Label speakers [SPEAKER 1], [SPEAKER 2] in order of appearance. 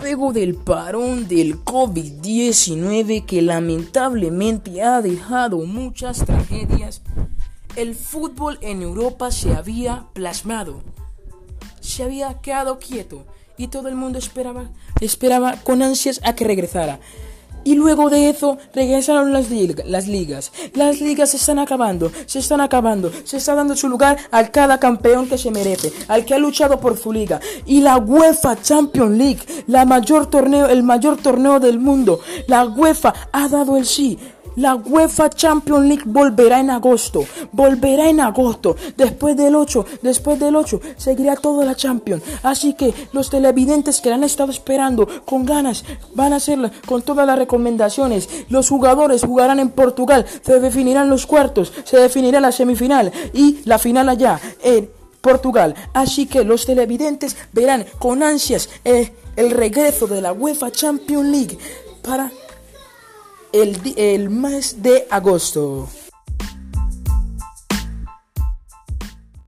[SPEAKER 1] Luego del parón del COVID-19 que lamentablemente ha dejado muchas tragedias, el fútbol en Europa se había plasmado, se había quedado quieto y todo el mundo esperaba, esperaba con ansias a que regresara. Y luego de eso regresaron las, las ligas. Las ligas se están acabando, se están acabando. Se está dando su lugar a cada campeón que se merece, al que ha luchado por su liga. Y la UEFA Champions League, el mayor torneo del mundo, la UEFA ha dado el sí. La UEFA Champions League volverá en agosto. Volverá en agosto. Después del 8, después del 8, seguirá toda la Champions. Así que los televidentes que la han estado esperando con ganas van a hacerla con todas las recomendaciones. Los jugadores jugarán en Portugal. Se definirán los cuartos. Se definirá la semifinal y la final allá en Portugal. Así que los televidentes verán con ansias eh, el regreso de la UEFA Champions League para el, el mes de agosto.